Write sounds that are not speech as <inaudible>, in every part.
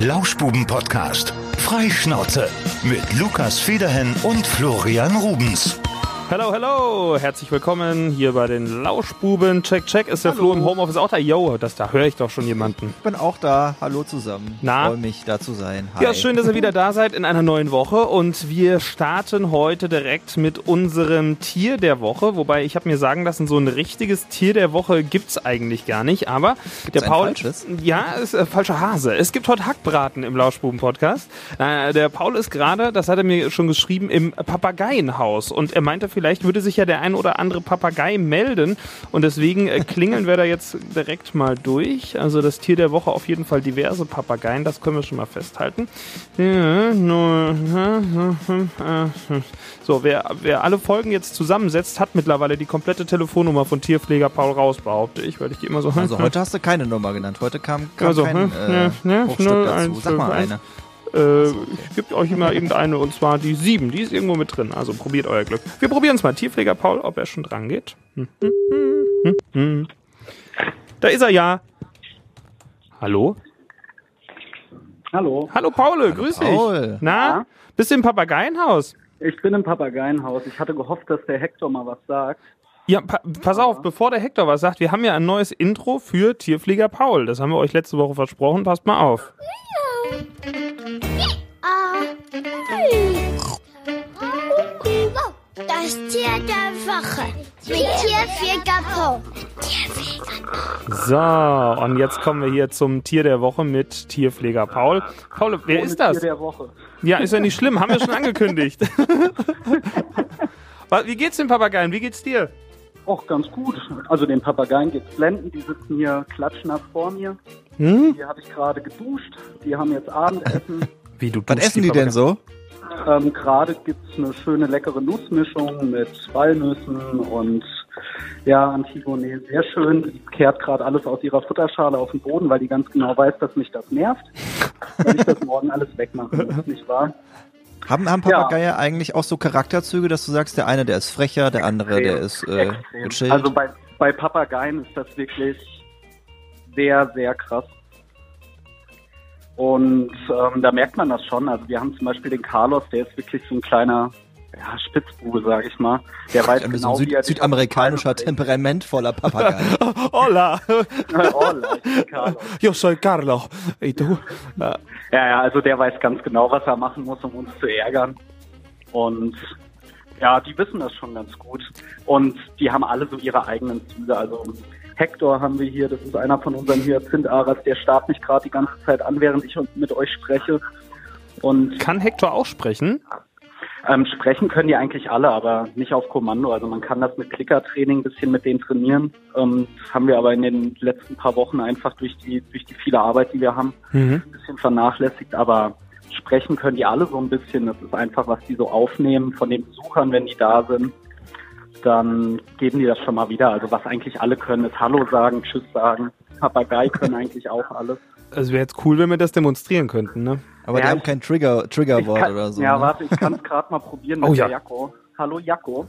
Lauschbuben-Podcast. Freischnauze. Mit Lukas Federhen und Florian Rubens. Hello, hello, herzlich willkommen hier bei den Lauschbuben. Check, check, ist der Hallo. Flo im Homeoffice auch da? Yo, das, da höre ich doch schon jemanden. Ich bin auch da. Hallo zusammen. Na? Freue mich, da zu sein. Hi. Ja, schön, dass ihr wieder da seid in einer neuen Woche und wir starten heute direkt mit unserem Tier der Woche, wobei ich habe mir sagen lassen, so ein richtiges Tier der Woche gibt's eigentlich gar nicht, aber der ein Paul falsches? Ja, ist äh, falscher Hase. Es gibt heute Hackbraten im Lauschbuben Podcast. Äh, der Paul ist gerade, das hat er mir schon geschrieben, im Papageienhaus und er meinte, vielleicht würde sich ja der ein oder andere Papagei melden und deswegen äh, klingeln wir da jetzt direkt mal durch. Also das Tier der Woche auf jeden Fall diverse Papageien, das können wir schon mal festhalten. So, wer, wer alle Folgen jetzt zusammensetzt, hat mittlerweile die komplette Telefonnummer von Tierpfleger Paul raus, behaupte ich, weil ich die immer so... Also <laughs> heute hast du keine Nummer genannt. Heute kam, kam Also, kein hm, äh, ja, ne, Bruchstück dazu. Sag mal eine. Äh, ich gebe euch immer irgendeine und zwar die 7. Die ist irgendwo mit drin. Also probiert euer Glück. Wir probieren es mal. Tierpfleger Paul, ob er schon dran geht. Hm, hm, hm. Da ist er ja. Hallo? Hallo, Hallo Paul, grüß Paul. dich. Na? Ja? Bist du im Papageienhaus? ich bin im Papageienhaus. Ich hatte gehofft, dass der Hector mal was sagt. Ja, pa pass auf, bevor der Hector was sagt, wir haben ja ein neues Intro für Tierpfleger Paul. Das haben wir euch letzte Woche versprochen. Passt mal auf. Das Tier der Woche mit Tierpfleger Paul. So, und jetzt kommen wir hier zum Tier der Woche mit Tierpfleger Paul. Paul, wer Ohne ist das? Tier der Woche. Ja, ist ja nicht schlimm, haben wir schon angekündigt. <laughs> Wie geht's den Papageien? Wie geht's dir? Och, ganz gut. Also den Papageien geht's blenden. Die sitzen hier klatschnass vor mir. Hm? Die habe ich gerade geduscht. Die haben jetzt Abendessen. <laughs> Wie du Was essen die denn so? ähm, gerade gibt's eine schöne leckere Nussmischung mit Walnüssen und ja, Antigone, sehr schön. Die kehrt gerade alles aus ihrer Futterschale auf den Boden, weil die ganz genau weiß, dass mich das nervt. Weil ich das morgen alles wegmachen muss, <laughs> nicht wahr? Haben, haben Ja. Papageien eigentlich auch so Charakterzüge, dass du sagst, der eine, der ist frecher, der andere, der ist äh, Extrem. gechillt? Also bei, bei Papageien ist das wirklich sehr, sehr krass. Und ähm, da merkt man das schon. Also wir haben zum Beispiel den Carlos, der ist wirklich so ein kleiner ja, Spitzbube, sag ich mal. Der weiß so ein genau, wie er Süd südamerikanischer, temperamentvoller <laughs> Papagei. Hola, oh, leicht, Carlos. yo soy Carlo. Ey, du? Ja. Ja, ja, also der weiß ganz genau, was er machen muss, um uns zu ärgern. Und ja, die wissen das schon ganz gut. Und die haben alle so ihre eigenen Züge. Also Hector haben wir hier, das ist einer von unseren Hyazintharas, der starrt mich gerade die ganze Zeit an, während ich mit euch spreche. Und Kann Hector auch sprechen? ähm, sprechen können die eigentlich alle, aber nicht auf Kommando. Also man kann das mit Klickertraining ein bisschen mit denen trainieren. Ähm, das haben wir aber in den letzten paar Wochen einfach durch die, durch die viele Arbeit, die wir haben, Mhm. ein bisschen vernachlässigt, aber sprechen können die alle so ein bisschen. Das ist einfach, was die so aufnehmen von den Besuchern, wenn die da sind. Dann geben die das schon mal wieder. Also was eigentlich alle können, ist Hallo sagen, Tschüss sagen. Papagei können eigentlich auch alles. Also wäre jetzt cool, wenn wir das demonstrieren könnten, ne? Aber die Ja, haben ich- kein Trigger, Triggerwort kann- oder so. Ja, ne? warte, ich kann es <laughs> gerade mal probieren mit Oh ja. der Jakko. Hallo Jakko.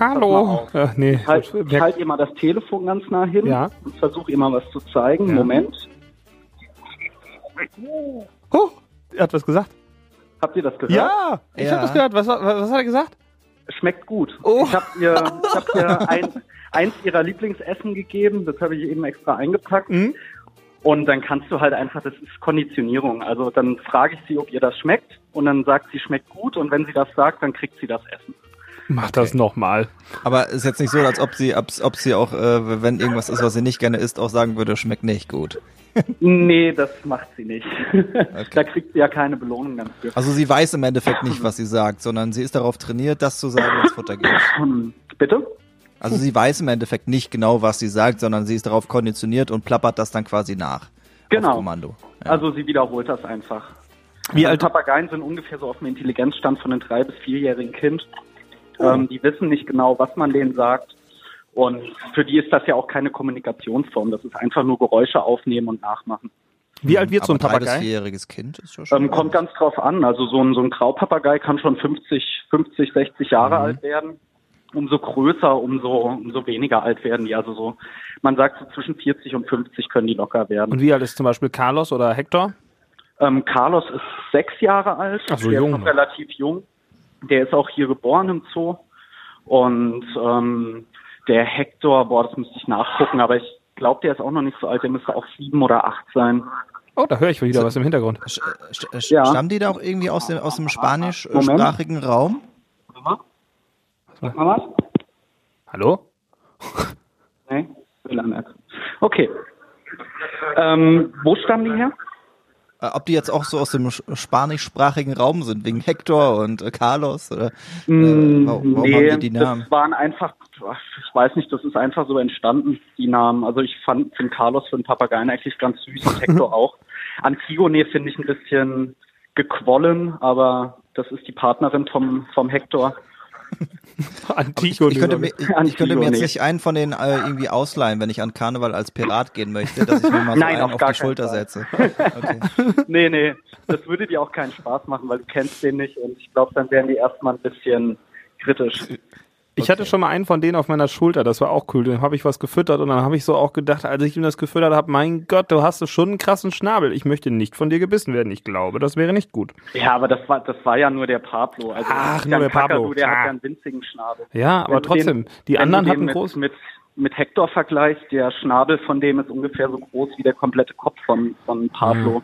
Hallo. Ach, nee. Halt, ich halte ihr mal das Telefon ganz nah hin Ja. und versuche ihr mal was zu zeigen. Ja. Moment. Oh, er hat was gesagt. Habt ihr das gehört? Ja, ich Ja. habe das gehört. Was, was, was hat er gesagt? Schmeckt gut. Oh. Ich habe ihr, ich hab ihr <laughs> ein, eins ihrer Lieblingsessen gegeben. Das habe ich eben extra eingepackt. Hm? Und dann kannst du halt einfach, das ist Konditionierung. Also dann frage ich sie, ob ihr das schmeckt. Und dann sagt sie, schmeckt gut. Und wenn sie das sagt, dann kriegt sie das Essen. Mach das nochmal. Aber ist jetzt nicht so, als ob sie, ob, ob sie auch, äh, wenn irgendwas ist, was sie nicht gerne isst, auch sagen würde, schmeckt nicht gut. Nee, das macht sie nicht. da kriegt sie ja keine Belohnung dafür. Also sie weiß im Endeffekt nicht, was sie sagt, sondern sie ist darauf trainiert, das zu sagen, wenn es Futter gibt. Hm, Bitte? Also sie weiß im Endeffekt nicht genau, was sie sagt, sondern sie ist darauf konditioniert und plappert das dann quasi nach. Genau. Kommando. Ja. Also sie wiederholt das einfach. Wie Also alt? Papageien sind ungefähr so auf dem Intelligenzstand von einem drei- bis vierjährigen Kind. Ähm, die wissen nicht genau, was man denen sagt. Und für die ist das ja auch keine Kommunikationsform. Das ist einfach nur Geräusche aufnehmen und nachmachen. Wie alt wird so ein Papagei? vierjähriges Kind ist ja schon. Ähm, kommt ganz drauf an. Also so ein, so ein Graupapagei kann schon 50, 50, 60 Jahre alt werden. umso größer, umso, umso weniger alt werden die. Also so, man sagt so zwischen 40 und 50 können die locker werden. Und wie alt ist zum Beispiel Carlos oder Hector? Ähm, Carlos ist sechs Jahre alt. Ach so, der jung ist noch. relativ jung. Der ist auch hier geboren im Zoo. Und ähm, der Hector, boah, das müsste ich nachgucken, aber ich glaube, der ist auch noch nicht so alt. Der müsste auch sieben oder acht sein. Oh, da höre ich wieder was im Hintergrund. Sch- Ja. Stammen die da auch irgendwie aus dem, aus dem spanischsprachigen Raum? Was? Hallo? Nee, WLAN-App. Okay. Ähm, wo stammen die her? Äh, Ob die jetzt auch so aus dem sch- spanischsprachigen Raum sind, wegen Hector und äh, Carlos? Oder, äh, warum warum Mm, nee, haben die die Namen? das waren einfach, ich weiß nicht, das ist einfach so entstanden, die Namen. Also ich fand finde Carlos für einen Papageien eigentlich ganz süß und Hector <laughs> auch. Antigone finde ich ein bisschen gequollen, aber das ist die Partnerin vom, vom Hector. <laughs> Antigone. Ich könnte, mir, ich, ich könnte mir jetzt nicht einen von denen äh, irgendwie ausleihen, wenn ich an Karneval als Pirat gehen möchte, dass ich mir mal so Nein, einen auf auf, die Schulter Fall. setze. <laughs> Okay. Nee, nee, das würde dir auch keinen Spaß machen, weil du kennst den nicht und ich glaube, dann wären die erstmal ein bisschen kritisch. Ich hatte schon mal einen von denen auf meiner Schulter, das war auch cool. Dem habe ich was gefüttert und dann habe ich so auch gedacht, als ich ihm das gefüttert habe, mein Gott, du hast schon einen krassen Schnabel. Ich möchte nicht von dir gebissen werden. Ich glaube, das wäre nicht gut. Ja, aber das war, das war ja nur der Pablo. Also Ach, nur der Pablo. Kakadu, der Ah. hat ja einen winzigen Schnabel. Ja, aber trotzdem, den- die anderen hatten mit, groß. Mit, mit Hector vergleichst, der Schnabel von dem ist ungefähr so groß wie der komplette Kopf von, von Pablo.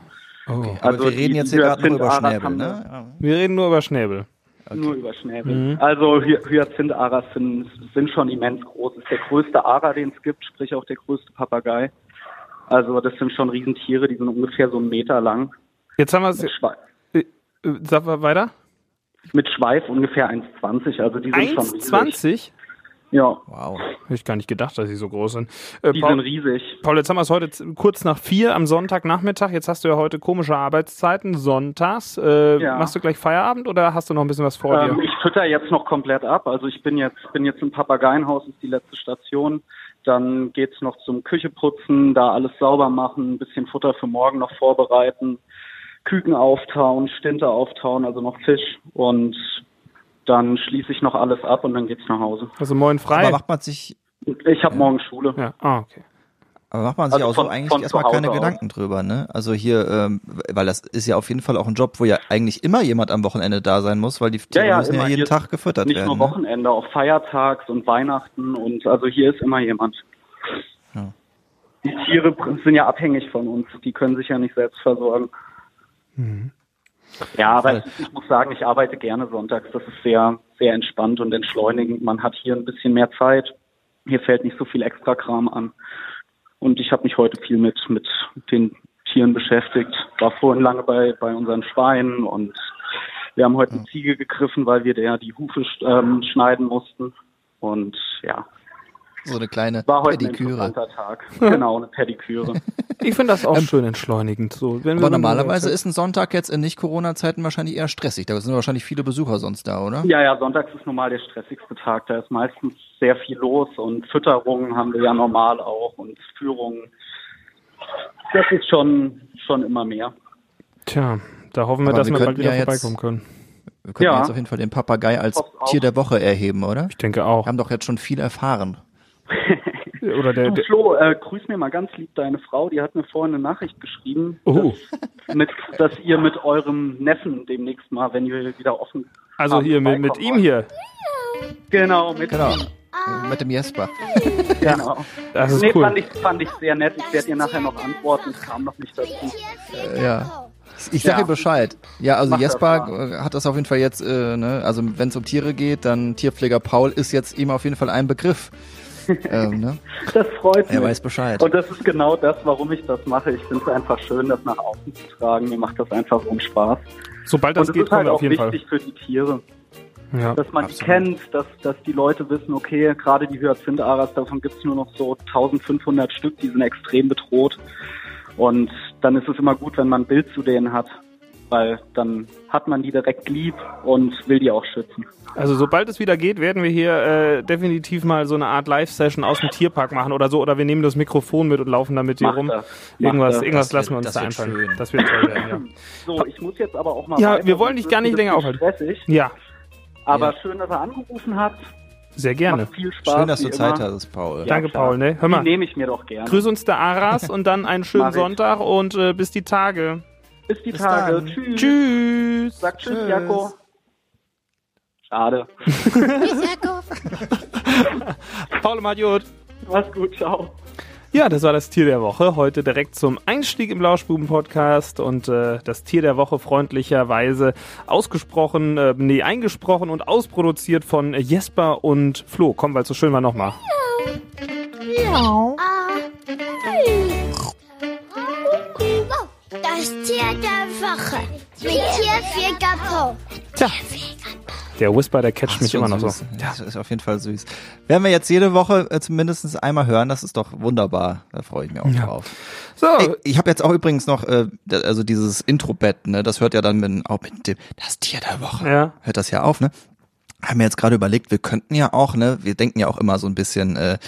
Oh. Aber Also wir reden jetzt hier gerade nur über Schnäbel, ne? Wir reden nur über Schnäbel. Nur über Schnäbel. Mhm. Also Hy Hyazintharas sind, sind schon immens groß. Ist der größte Ara, den es gibt, sprich auch der größte Papagei. Also das sind schon Riesentiere, die sind ungefähr so einen Meter lang. Jetzt haben wir es. Äh, äh, Sag mal weiter. mit Schweif ungefähr 1,20. Also die sind schon riesig. 1,20? Ja, Wow. Hätte ich gar nicht gedacht, dass sie so groß sind. Äh, die Paul, sind riesig. Paul, jetzt haben wir es heute kurz nach vier am Sonntagnachmittag. Jetzt hast du ja heute komische Arbeitszeiten, sonntags. Äh, Ja. Machst du gleich Feierabend oder hast du noch ein bisschen was vor Ähm, dir? ich fütter jetzt noch komplett ab. Also ich bin jetzt bin jetzt im Papageienhaus, ist die letzte Station. Dann geht's noch zum Kücheputzen, da alles sauber machen, ein bisschen Futter für morgen noch vorbereiten, Küken auftauen, Stinte auftauen, also noch Fisch und dann schließe ich noch alles ab und dann geht's nach Hause. Also moin frei. Aber macht man sich, Ich habe morgen Schule. ja, ah, okay. aber macht man sich Also auch so von- eigentlich von erstmal keine aus. Gedanken drüber, ne? Also hier, ähm, weil das ist ja auf jeden Fall auch ein Job, wo ja eigentlich immer jemand am Wochenende da sein muss, weil die Tiere ja, müssen ja jeden Hier Tag gefüttert Nicht werden. nur Ne? Wochenende, auch Feiertags und Weihnachten und also hier ist immer jemand. Ja. Die Tiere sind ja abhängig von uns, die können sich ja nicht selbst versorgen. Ja, aber ich, ich muss sagen, ich arbeite gerne sonntags. Das ist sehr, sehr entspannt und entschleunigend. Man hat hier ein bisschen mehr Zeit. Hier fällt nicht so viel Extrakram an. Und ich habe mich heute viel mit, mit den Tieren beschäftigt. War vorhin lange bei, bei unseren Schweinen und wir haben heute eine Ziege gegriffen, weil wir der die Hufe ähm, schneiden mussten. Und ja, So eine kleine war heute ein Pediküre. interessanter Tag. Genau, eine Pediküre. <laughs> Ich finde das auch schön entschleunigend. So, wenn wir Aber normalerweise ist ein Sonntag jetzt in Nicht-Corona-Zeiten wahrscheinlich eher stressig. Da sind wahrscheinlich viele Besucher sonst da, oder? Ja, ja, sonntags ist normal der stressigste Tag. Da ist meistens sehr viel los und Fütterungen haben wir ja normal auch und Führungen. Das ist schon, schon immer mehr. Tja, da hoffen wir, Aber dass wir wir bald wieder ja vorbeikommen können. Wir können Ja. jetzt auf jeden Fall den Papagei als. Tier der Woche erheben, oder? Ich denke auch. Wir haben doch jetzt schon viel erfahren. Oder der, Du, Flo, äh, grüß mir mal ganz lieb deine Frau. Die hat mir vorhin eine Nachricht geschrieben, Oh. dass, mit, dass ihr mit eurem Neffen demnächst mal, wenn ihr wieder offen also hier mit, mit ihm hier. Genau, mit Genau. Mit dem Jesper. Genau. <laughs> Das ist nee, cool. fand, ich, fand ich sehr nett. Ich werde ihr nachher noch antworten. Es kam noch nicht dazu. Äh, ja. Ich sage Ja. ihr Bescheid. Ja, also Mach das Jesper mal. äh, hat das auf jeden Fall jetzt, äh, ne, also wenn es um Tiere geht, dann Tierpfleger Paul ist jetzt ihm auf jeden Fall ein Begriff. Ähm, ne? <laughs> Das freut mich. Er weiß Bescheid. Und das ist genau das, warum ich das mache. Ich finde es einfach schön, das nach außen zu tragen. Mir macht das einfach so einen Spaß. Sobald Und das es geht, ist halt auch auf jeden Fall. wichtig für die Tiere, Ja. dass man die Absolut. kennt, dass, dass die Leute wissen, okay, gerade die Hyazintharas, davon gibt es nur noch so 1500 Stück, die sind extrem bedroht. Und dann ist es immer gut, wenn man ein Bild zu denen hat, weil dann hat man die direkt lieb und will die auch schützen. Also sobald es wieder geht, werden wir hier äh, definitiv mal so eine Art Live-Session aus dem Tierpark machen oder so. Oder wir nehmen das Mikrofon mit und laufen damit hier Mach rum. das. Irgendwas, das. irgendwas lassen wir uns da einfallen. schön. Das wird toll werden, ja. <laughs> So, ich muss jetzt aber auch mal Ja, weiter, wir wollen dich gar nicht länger aufhalten. Stressig. Ja, Aber schön, dass er angerufen hat. Sehr gerne. Macht viel Spaß. Schön, dass du Zeit immer. hast, Paul. Ja, Danke, klar. Paul, ne? Hör mal. Die nehme ich mir doch gerne. Grüß uns der Aras und dann einen <laughs> schönen Mach ich. Sonntag und äh, bis die Tage. Bis die Bis Tage. dann. Tschüss. Tschüss. Sag tschüss, Tschüss. Jako. Schade. <laughs> Paul macht gut. Mach's gut, ciao. Ja, das war das Tier der Woche. Heute direkt zum Einstieg im Lauschbuben-Podcast und äh, das Tier der Woche freundlicherweise ausgesprochen, äh, nee, eingesprochen und ausproduziert von Jesper und Flo. Komm, weil es so schön war nochmal. Das Tier der Woche mit Tierfeger Po. Tja, der Whisper, der catcht Ach, mich immer noch so. süß. Das ist auf jeden Fall süß. Werden wir jetzt jede Woche äh, zumindest einmal hören, das ist doch wunderbar. Da freue ich mich auch Ja. drauf. So, Ey, ich habe jetzt auch übrigens noch, äh, also dieses Intro-Bett, ne, das hört ja dann mit, auch mit dem, das Tier der Woche. Ja. Hört das ja auf, ne? Haben wir jetzt gerade überlegt, wir könnten ja auch, ne, wir denken ja auch immer so ein bisschen, äh,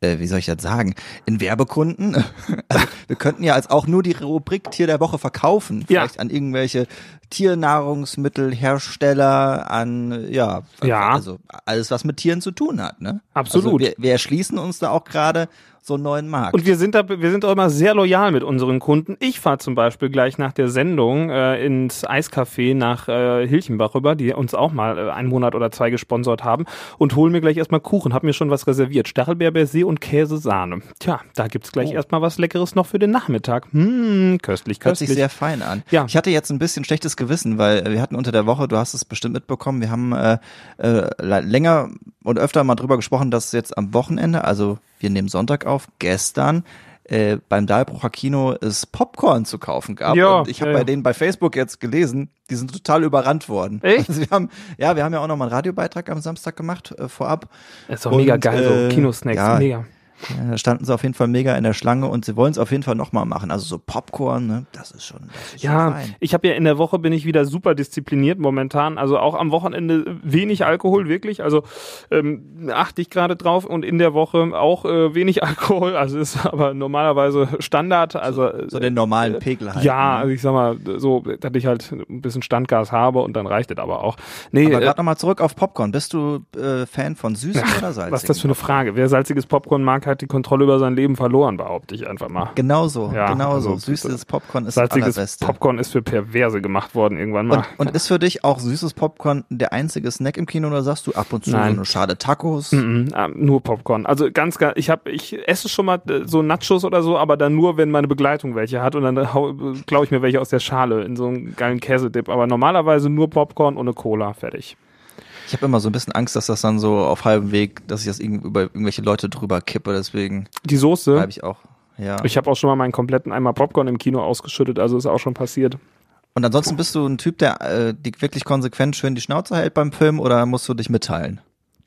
äh, wie soll ich das sagen, in Werbekunden. <laughs> Also, wir könnten ja als auch nur die Rubrik Tier der Woche verkaufen. Ja. Vielleicht an irgendwelche Tiernahrungsmittelhersteller, an, ja, Ja. also alles, was mit Tieren zu tun hat, ne? Absolut. Also wir, wir erschließen uns da auch gerade so einen neuen Markt. Und wir sind da, wir sind auch immer sehr loyal mit unseren Kunden. Ich fahre zum Beispiel gleich nach der Sendung äh, ins Eiscafé nach äh, Hilchenbach rüber, die uns auch mal äh, einen Monat oder zwei gesponsert haben und hole mir gleich erstmal Kuchen. Hab mir schon was reserviert. Stachelbeerbaiser und Käsesahne. Tja, da gibt's gleich erstmal was Leckeres noch für den Nachmittag. Hm, köstlich, Hört sich köstlich. sehr fein an. Ja. Ich hatte jetzt ein bisschen schlechtes Gewissen, weil wir hatten unter der Woche, du hast es bestimmt mitbekommen, wir haben äh, äh, länger und öfter mal drüber gesprochen, dass jetzt am Wochenende, also wir nehmen Sonntag auf, gestern äh, beim Dahlbrucher Kino es Popcorn zu kaufen gab. Ja, und ich habe ja, bei denen bei Facebook jetzt gelesen, die sind total überrannt worden. Echt? Also wir haben, ja, wir haben ja auch noch mal einen Radiobeitrag am Samstag gemacht, äh, vorab. ist doch mega Und, geil, äh, so Kinosnacks, ja, mega. Ja, da standen sie auf jeden Fall mega in der Schlange und sie wollen es auf jeden Fall nochmal machen. Also so Popcorn, ne? Das ist schon, das ist schon Ja, fein. ich habe ja in der Woche bin ich wieder super diszipliniert momentan. Also auch am Wochenende wenig Alkohol, wirklich. Also ähm, achte ich gerade drauf und in der Woche auch äh, wenig <laughs> Alkohol. Also ist aber normalerweise Standard. Also So den normalen Pegel halt. ja, ne? also ich sag mal so, dass ich halt ein bisschen Standgas habe und dann reicht es aber auch. Nee, Aber äh, gerade nochmal zurück auf Popcorn. Bist du äh, Fan von süßem <laughs> oder salzigem? was ist das für eine Frage? Wer salziges Popcorn mag, hat die Kontrolle über sein Leben verloren, behaupte ich einfach mal. Genau so, Ja, genau also, so. Süßes Popcorn ist das Salziges allerbeste. Popcorn ist für Perverse gemacht worden irgendwann mal. und, und ist für dich auch süßes Popcorn der einzige Snack im Kino oder sagst du ab und zu Nein. eine Schale Tacos? Mhm, ah, nur Popcorn. Also ganz, ganz ich habe, ich esse schon mal äh, so Nachos oder so, aber dann nur, wenn meine Begleitung welche hat und dann klaue ich mir welche aus der Schale in so einen geilen Käsedip. Aber normalerweise nur Popcorn ohne Cola, fertig. Ich habe immer so ein bisschen Angst, dass das dann so auf halbem Weg, dass ich das über irgendwelche Leute drüber kippe. Deswegen Die Soße. bleibe ich auch. Ja. Ich habe auch schon mal meinen kompletten Eimer Popcorn im Kino ausgeschüttet, also ist auch schon passiert. Und ansonsten bist du ein Typ, der äh, die wirklich konsequent schön die Schnauze hält beim Film oder musst du dich mitteilen?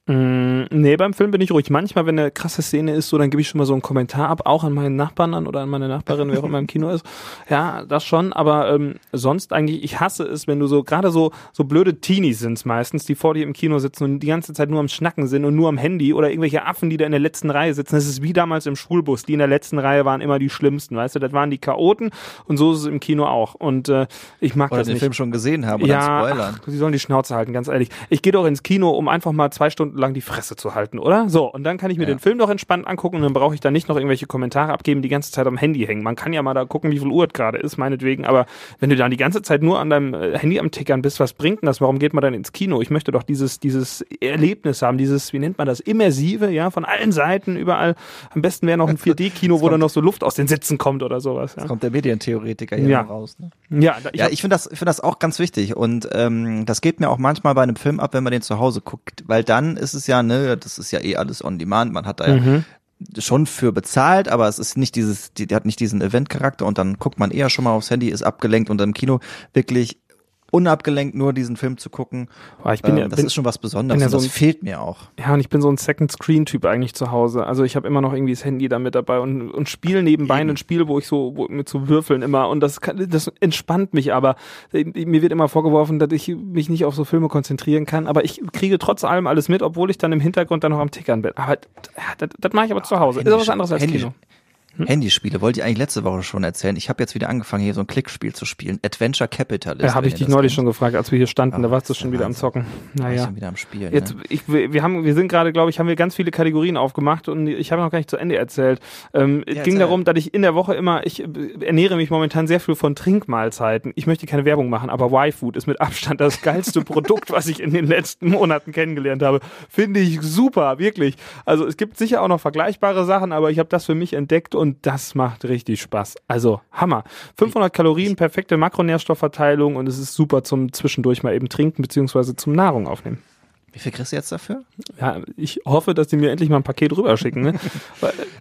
Mm, nee, beim Film bin ich ruhig. Manchmal, wenn eine krasse Szene ist, so, dann gebe ich schon mal so einen Kommentar ab, auch an meinen Nachbarn an oder an meine Nachbarin, wer auch immer im Kino ist. Ja, das schon, aber ähm, sonst eigentlich, ich hasse es, wenn du so, gerade so, so blöde Teenies sind's meistens, die vor dir im Kino sitzen und die ganze Zeit nur am Schnacken sind und nur am Handy oder irgendwelche Affen, die da in der letzten Reihe sitzen. Das ist wie damals im Schulbus. Die in der letzten Reihe waren immer die schlimmsten, weißt du, das waren die Chaoten und so ist es im Kino auch. Und äh, ich mag Oder das den nicht. Film schon gesehen haben oder ja, spoilern? ach, sie sollen die Schnauze halten, ganz ehrlich. Ich gehe doch ins Kino, um einfach mal zwei Stunden lang die Fresse zu halten, oder? So, und dann kann ich mir Ja. den Film doch entspannt angucken und dann brauche ich da nicht noch irgendwelche Kommentare abgeben, die ganze Zeit am Handy hängen. Man kann ja mal da gucken, wie viel Uhr es gerade ist, meinetwegen, aber wenn du dann die ganze Zeit nur an deinem äh, Handy am Tickern bist, was bringt denn das? Warum geht man dann ins Kino? Ich möchte doch dieses, dieses Erlebnis haben, dieses, wie nennt man das, immersive, ja, von allen Seiten, überall. Am besten wäre noch ein <laughs> 4D-Kino, wo dann noch so Luft aus den Sitzen kommt oder sowas. Ja, kommt der Medientheoretiker hier Ja. noch raus. Ne? ja, ich ja, ich finde das, ich finde das auch ganz wichtig und ähm, das geht mir auch manchmal bei einem Film ab, wenn man den zu Hause guckt, weil dann ist es ja, ne, das ist ja eh alles on demand, man hat da ja Mhm. schon für bezahlt, aber es ist nicht dieses, die, die hat nicht diesen Event-Charakter und dann guckt man eher schon mal aufs Handy, ist abgelenkt und im Kino wirklich unabgelenkt nur diesen Film zu gucken. Boah, ich bin ähm, ja- das bin- ist schon was Besonderes ja so das ein- fehlt mir auch. Ja, und ich bin so ein Second-Screen-Typ eigentlich zu Hause. Also ich habe immer noch irgendwie das Handy da mit dabei und, und spiele nebenbei ein Spiel, wo ich so wo, mit so Würfeln immer und das kann, das entspannt mich, aber äh, mir wird immer vorgeworfen, dass ich mich nicht auf so Filme konzentrieren kann, aber ich kriege trotz allem alles mit, obwohl ich dann im Hintergrund dann noch am Tickern bin. Aber das, das mache ich aber zu Hause. ist aber was anderes als Handy- Kino. Handyspiele, wollte ich eigentlich letzte Woche schon erzählen. Ich habe jetzt wieder angefangen, hier so ein Klickspiel zu spielen. Adventure Capitalist. Ja, habe ich dich neulich schon gefragt, als wir hier standen, da Ach, warst du schon der wieder am. Zocken. Ich Naja. schon wieder am Spielen. Jetzt, ne? ich, wir haben, wir sind gerade, glaube ich, haben wir ganz viele Kategorien aufgemacht und ich habe noch gar nicht zu Ende erzählt. Ähm, es Ja, ging erzähl. darum, dass ich in der Woche immer, ich äh, ernähre mich momentan sehr viel von Trinkmahlzeiten. Ich möchte keine Werbung machen, aber Y-Food ist mit Abstand das geilste <laughs> Produkt, was ich in den letzten Monaten kennengelernt habe. Finde ich super, wirklich. Also es gibt sicher auch noch vergleichbare Sachen, aber ich habe das für mich entdeckt und das macht richtig Spaß. Also Hammer. 500 Kalorien, perfekte Makronährstoffverteilung und es ist super zum zwischendurch mal eben trinken beziehungsweise zum Nahrung aufnehmen. Wie viel kriegst du jetzt dafür? Ja, ich hoffe, dass die mir endlich mal ein Paket rüberschicken. Ne? <laughs>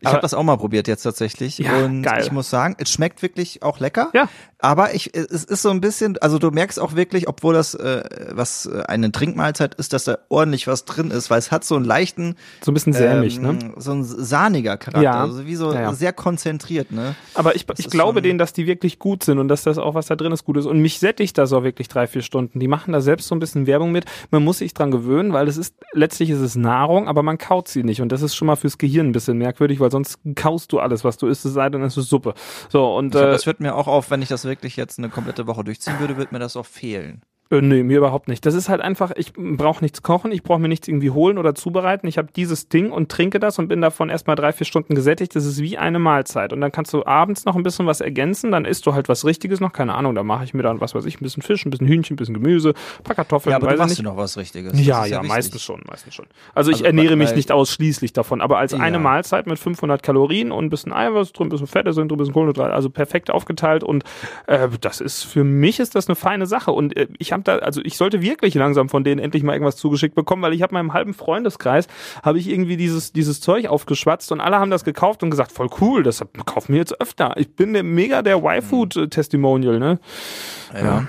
Ich habe das auch mal probiert jetzt tatsächlich Ja, und geil. ich muss sagen, es schmeckt wirklich auch lecker. Ja. Aber ich, es ist so ein bisschen, also du merkst auch wirklich, obwohl das äh, was äh, eine Trinkmahlzeit ist, dass da ordentlich was drin ist, weil es hat so einen leichten, so ein bisschen sämig, ähm, ne? so ein sahniger Charakter, Ja. also wie so Ja, ja. sehr konzentriert, ne? Aber ich, ich glaube schon- denen, dass die wirklich gut sind und dass das auch, was da drin ist, gut ist. Und mich sättigt das auch wirklich drei, vier Stunden. Die machen da selbst so ein bisschen Werbung mit. Man muss sich dran gewöhnen, weil es ist, letztlich ist es Nahrung, aber man kaut sie nicht. Und das ist schon mal fürs Gehirn ein bisschen merkwürdig, weil sonst kaust du alles, was du isst, es sei denn, es ist Suppe. So, und, Ich glaub, äh, das wird mir auch auf, wenn ich das wirklich jetzt eine komplette Woche durchziehen würde, wird mir das auch fehlen. Äh, nee, mir überhaupt nicht. Das ist halt einfach, ich brauche nichts kochen, ich brauche mir nichts irgendwie holen oder zubereiten. Ich habe dieses Ding und trinke das und bin davon erstmal drei, vier Stunden gesättigt. Das ist wie eine Mahlzeit. Und dann kannst du abends noch ein bisschen was ergänzen, dann isst du halt was Richtiges noch, keine Ahnung, da mache ich mir dann, was weiß ich, ein bisschen Fisch, ein bisschen Hühnchen, ein bisschen Gemüse, ein paar Kartoffeln, Ja, aber weiß du ich machst dir noch was Richtiges. Ja, ja, wichtig. meistens schon, meistens schon. Also ich Also, ernähre mich nicht ausschließlich davon, aber als eine Ja. Mahlzeit mit 500 Kalorien und ein bisschen Eiweiß drin, ein bisschen Fette sind drin, ein bisschen Kohlenhydrate, also perfekt aufgeteilt und äh, das ist, für mich ist das eine feine Sache und äh, ich habe da, also ich sollte wirklich langsam von denen endlich mal irgendwas zugeschickt bekommen, weil ich habe meinem halben Freundeskreis, habe ich irgendwie dieses, dieses Zeug aufgeschwatzt und alle haben das gekauft und gesagt, voll cool, das kaufen wir jetzt öfter. Ich bin der, mega der Y-Food-Testimonial, ne? Ja.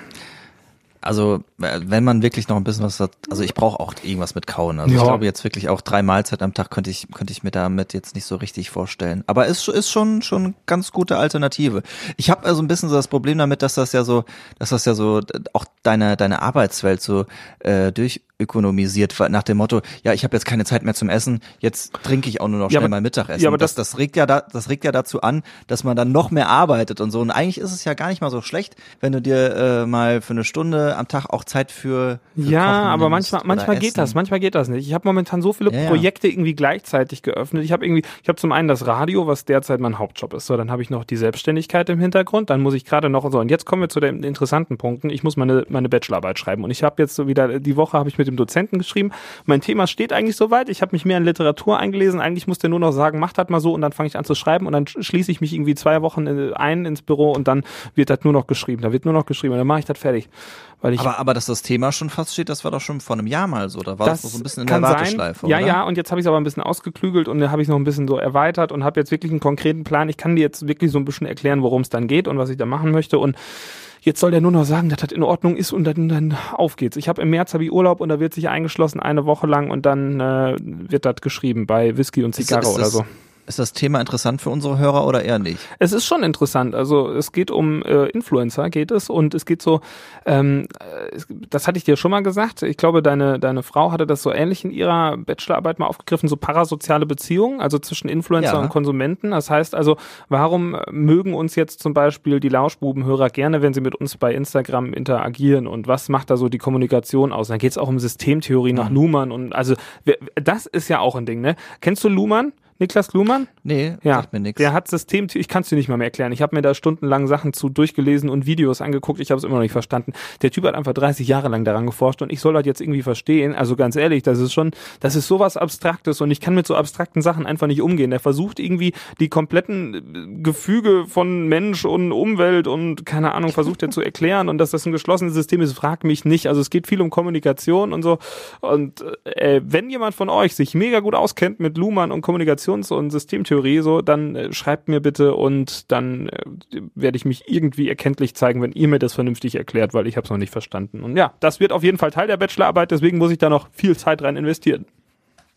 Also, äh, wenn man wirklich noch ein bisschen was hat, also ich brauche auch irgendwas mit Kauen. Also Ja. ich glaube jetzt wirklich auch drei Mahlzeiten am Tag könnte ich, könnte ich mir damit jetzt nicht so richtig vorstellen. Aber ist, ist schon, schon ganz gute Alternative. Ich habe also ein bisschen so das Problem damit, dass das ja so, dass das ja so äh, auch deine, deine Arbeitswelt so äh, durchökonomisiert, weil- nach dem Motto, ja, ich habe jetzt keine Zeit mehr zum Essen, jetzt trinke ich auch nur noch Ja, schnell aber- mein Mittagessen. ja, aber das, das- das regt ja da, das regt ja dazu an, dass man dann noch mehr arbeitet und so. Und eigentlich ist es ja gar nicht mal so schlecht, wenn du dir äh, mal für eine Stunde am Tag auch Zeit für, für Ja, aber manchmal, manchmal geht Essen. das, manchmal geht das nicht. Ich habe momentan so viele Ja, ja. Projekte irgendwie gleichzeitig geöffnet. Ich habe irgendwie, ich habe zum einen das Radio, was derzeit mein Hauptjob ist. So, dann habe ich noch die Selbstständigkeit im Hintergrund. Dann muss ich gerade noch so. Und jetzt kommen wir zu den interessanten Punkten. Ich muss meine meine Bachelorarbeit schreiben und ich habe jetzt so wieder die Woche habe ich mit dem Dozenten geschrieben. Mein Thema steht eigentlich soweit. Ich habe mich mehr in Literatur eingelesen. Eigentlich muss der nur noch sagen, mach das mal so und dann fange ich an zu schreiben und dann sch- schließe ich mich irgendwie zwei Wochen äh, ein ins Büro und dann wird das nur noch geschrieben. Da wird nur noch geschrieben und dann mache ich das fertig, weil ich Aber, aber dass das Thema schon fast steht, das war doch schon vor einem Jahr mal so. Da war das, noch so ein bisschen in der kann sein. Warteschleife, Ja, oder? ja, und jetzt habe ich es aber ein bisschen ausgeklügelt und habe ich noch ein bisschen so erweitert und habe jetzt wirklich einen konkreten Plan. Ich kann dir jetzt wirklich so ein bisschen erklären, worum es dann geht und was ich da machen möchte und Jetzt soll der nur noch sagen, dass das in Ordnung ist und dann, dann auf geht's. Ich habe im März habe ich Urlaub und da wird sich eingeschlossen eine Woche lang und dann äh, wird das geschrieben bei Whisky und Ist- Zigarre ist oder das, so. Ist das Thema interessant für unsere Hörer oder eher nicht? Es ist schon interessant. Also es geht um äh, Influencer, geht es und es geht so. Ähm, äh, das hatte ich dir schon mal gesagt. Ich glaube, deine deine Frau hatte das so ähnlich in ihrer Bachelorarbeit mal aufgegriffen, so parasoziale Beziehungen, also zwischen Influencer Ja. und Konsumenten. Das heißt also, warum mögen uns jetzt zum Beispiel die Lauschbubenhörer gerne, wenn sie mit uns bei Instagram interagieren und was macht da so die Kommunikation aus? Dann geht es auch um Systemtheorie nach Luhmann und also das ist ja auch ein Ding. Ne? Kennst du Luhmann? Niklas Luhmann? Nee, Ja, sagt mir nichts. der hat System, ich kann es dir nicht mal mehr erklären. Ich habe mir da stundenlang Sachen zu durchgelesen und Videos angeguckt. Ich habe es immer noch nicht verstanden. Der Typ hat einfach 30 Jahre lang daran geforscht und ich soll das jetzt irgendwie verstehen. Also ganz ehrlich, das ist schon, das ist sowas Abstraktes und ich kann mit so abstrakten Sachen einfach nicht umgehen. Der versucht irgendwie die kompletten äh, Gefüge von Mensch und Umwelt und keine Ahnung, versucht er zu erklären und dass das ein geschlossenes System ist, frag mich nicht. Also es geht viel um Kommunikation und so. Und äh, wenn jemand von euch sich mega gut auskennt mit Luhmann und Kommunikations- und Systemtheorie, so, dann äh, schreibt mir bitte und dann äh, werde ich mich irgendwie erkenntlich zeigen, wenn ihr mir das vernünftig erklärt, weil ich habe es noch nicht verstanden. Und ja, das wird auf jeden Fall Teil der Bachelorarbeit, deswegen muss ich da noch viel Zeit rein investieren.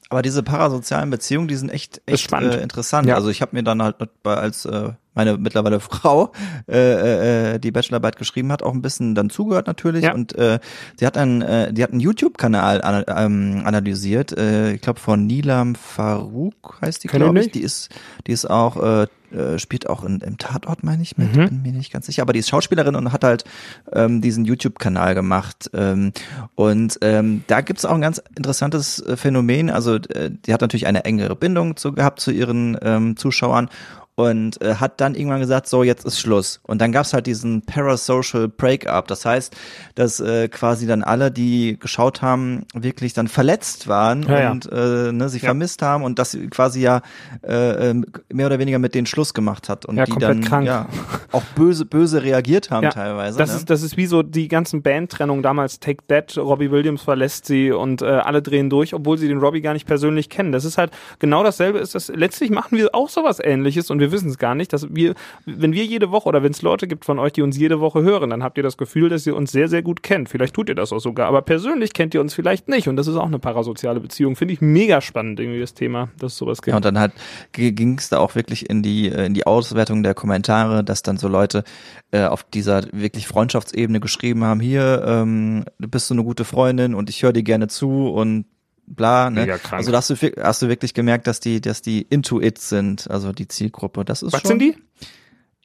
Aber diese parasozialen Beziehungen, die sind echt, echt spannend. äh, interessant. Ja. Also ich habe mir dann halt bei- als äh, meine mittlerweile <laughs> Frau, äh, äh, die Bachelorarbeit geschrieben hat, auch ein bisschen dann zugehört natürlich. Ja. Und äh, sie hat einen, äh, die hat einen YouTube-Kanal ana ähm, analysiert, äh, ich glaube von Nilam Farouk heißt die, glaube ich. Die ist, die ist auch äh, äh, spielt auch in, im Tatort, meine ich, mit, Mhm. bin mir nicht ganz sicher, aber die ist Schauspielerin und hat halt ähm, diesen YouTube-Kanal gemacht. Ähm, und ähm, da gibt's auch ein ganz interessantes äh, Phänomen. Also äh, die hat natürlich eine engere Bindung zu, gehabt zu ihren ähm, Zuschauern und äh, hat dann irgendwann gesagt, so jetzt ist Schluss. Und dann gab's halt diesen Parasocial Breakup. Das heißt, dass äh, quasi dann alle, die geschaut haben, wirklich dann verletzt waren Ja, ja. und äh, ne, sich Ja. vermisst haben und dass sie quasi ja äh, ähm, mehr oder weniger mit denen Schluss gemacht hat und Ja, die dann krank. ja auch böse böse reagiert haben Ja, teilweise. Das ne? ist, das ist wie so die ganzen Bandtrennungen damals. Take That, Robbie Williams verlässt sie und äh, alle drehen durch, obwohl sie den Robbie gar nicht persönlich kennen. Das ist halt genau dasselbe. Ist das letztlich machen wir auch sowas Ähnliches und wir wissen es gar nicht, dass wir, wenn wir jede Woche oder wenn es Leute gibt von euch, die uns jede Woche hören, dann habt ihr das Gefühl, dass ihr uns sehr sehr gut kennt. Vielleicht tut ihr das auch sogar, aber persönlich kennt ihr uns vielleicht nicht und das ist auch eine parasoziale Beziehung. Finde ich mega spannend irgendwie das Thema, dass sowas gibt. Ja, und dann halt ging es da auch wirklich in die äh, in die Auswertung der Kommentare, dass dann so Leute äh, auf dieser wirklich Freundschaftsebene geschrieben haben, hier ähm, du bist so eine gute Freundin und ich höre dir gerne zu und bla, ne? Mega krank. Also da hast du, hast du wirklich gemerkt, dass die, dass die into it sind, also die Zielgruppe. Das ist Was schon sind die?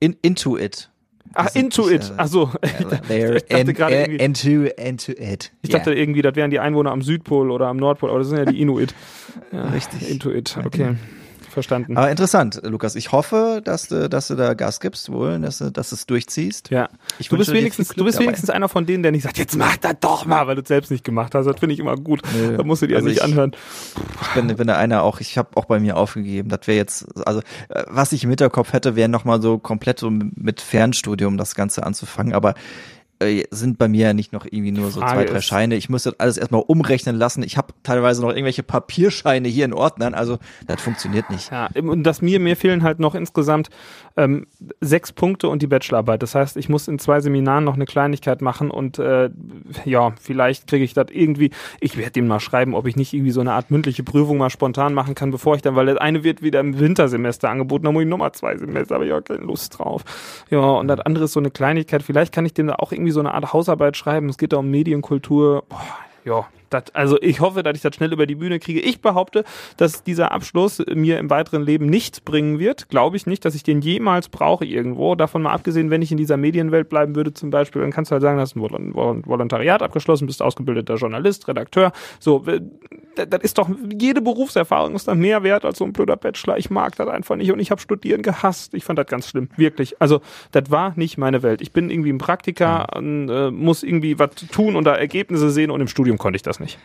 In, into it. Ach, Die sind into nicht, it. äh, Ach so. They're <laughs> Ich dachte gerade äh, irgendwie- into, into it. Ich dachte irgendwie, das wären die Einwohner am Südpol oder am Nordpol, aber das sind ja die Inuit. Ja, Richtig. Intuit, okay. Verstanden. Aber interessant, Lukas. Ich hoffe, dass du, dass du da Gas gibst, wohl, dass du, dass du es durchziehst. ja. Ich du bist wenigstens, du bist dabei. wenigstens einer von denen, der nicht sagt, jetzt mach das doch mal, weil du es selbst nicht gemacht hast. Das finde ich immer gut. Nö. Da musst du dir Also nicht ich- anhören. Ich bin, bin da einer auch, ich habe auch bei mir aufgegeben. Das wäre jetzt, also äh, was ich im Hinterkopf hätte, wäre nochmal so komplett so mit Fernstudium das Ganze anzufangen, aber äh, sind bei mir ja nicht noch irgendwie nur so Frage zwei, drei Scheine. Ich müsste alles erstmal umrechnen lassen. Ich habe teilweise noch irgendwelche Papierscheine hier in Ordnern, also das funktioniert nicht. Ja, und das mir, mir fehlen halt noch insgesamt ähm, sechs Punkte und die Bachelorarbeit. Das heißt, ich muss in zwei Seminaren noch eine Kleinigkeit machen und äh, ja, vielleicht kriege ich das irgendwie. Ich werde dem mal schreiben, ob ich nicht irgendwie so eine Art mündliche Prüfung mal spontan machen kann, bevor ich dann, weil das eine wird wieder im Wintersemester angeboten, da muss ich nochmal zwei Semester, habe ich auch keine Lust drauf. Ja, und das andere ist so eine Kleinigkeit. Vielleicht kann ich dem da auch irgendwie so eine Art Hausarbeit schreiben. Es geht da um Medienkultur. Boah, ja, das, also ich hoffe, dass ich das schnell über die Bühne kriege. Ich behaupte, dass dieser Abschluss mir im weiteren Leben nichts bringen wird. Glaube ich nicht, dass ich den jemals brauche irgendwo. Davon mal abgesehen, wenn ich in dieser Medienwelt bleiben würde zum Beispiel, dann kannst du halt sagen, du hast ein Vol- Vol- Volontariat abgeschlossen, bist ausgebildeter Journalist, Redakteur. So, das das ist doch, jede Berufserfahrung ist dann mehr wert als so ein blöder Bachelor. Ich mag das einfach nicht und ich habe Studieren gehasst. Ich fand das ganz schlimm, wirklich. Also das war nicht meine Welt. Ich bin irgendwie ein Praktiker, und, äh, muss irgendwie was tun und da Ergebnisse sehen und im Studium konnte ich das nicht.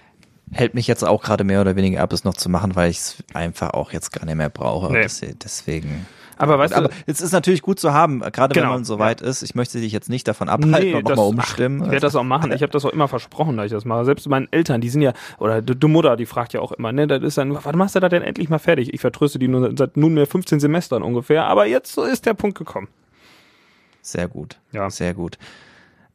Hält mich jetzt auch gerade mehr oder weniger ab, es noch zu machen, weil ich es einfach auch jetzt gar nicht mehr brauche. Nee. Des- Deswegen. Aber weißt Aber du, es ist natürlich gut zu haben, gerade Genau, wenn man so weit ist. Ich möchte dich jetzt nicht davon abhalten und nochmal umstimmen. Ach, ich werde das auch machen. Ich habe das auch immer versprochen, dass ich das mache. Selbst meinen Eltern, die sind ja, oder die, die Mutter, die fragt ja auch immer, ne, das ist dann, wann machst du das denn endlich mal fertig? Ich vertröste die nur seit nunmehr 15 Semestern ungefähr, aber jetzt so ist der Punkt gekommen. Sehr gut. Ja. Sehr gut.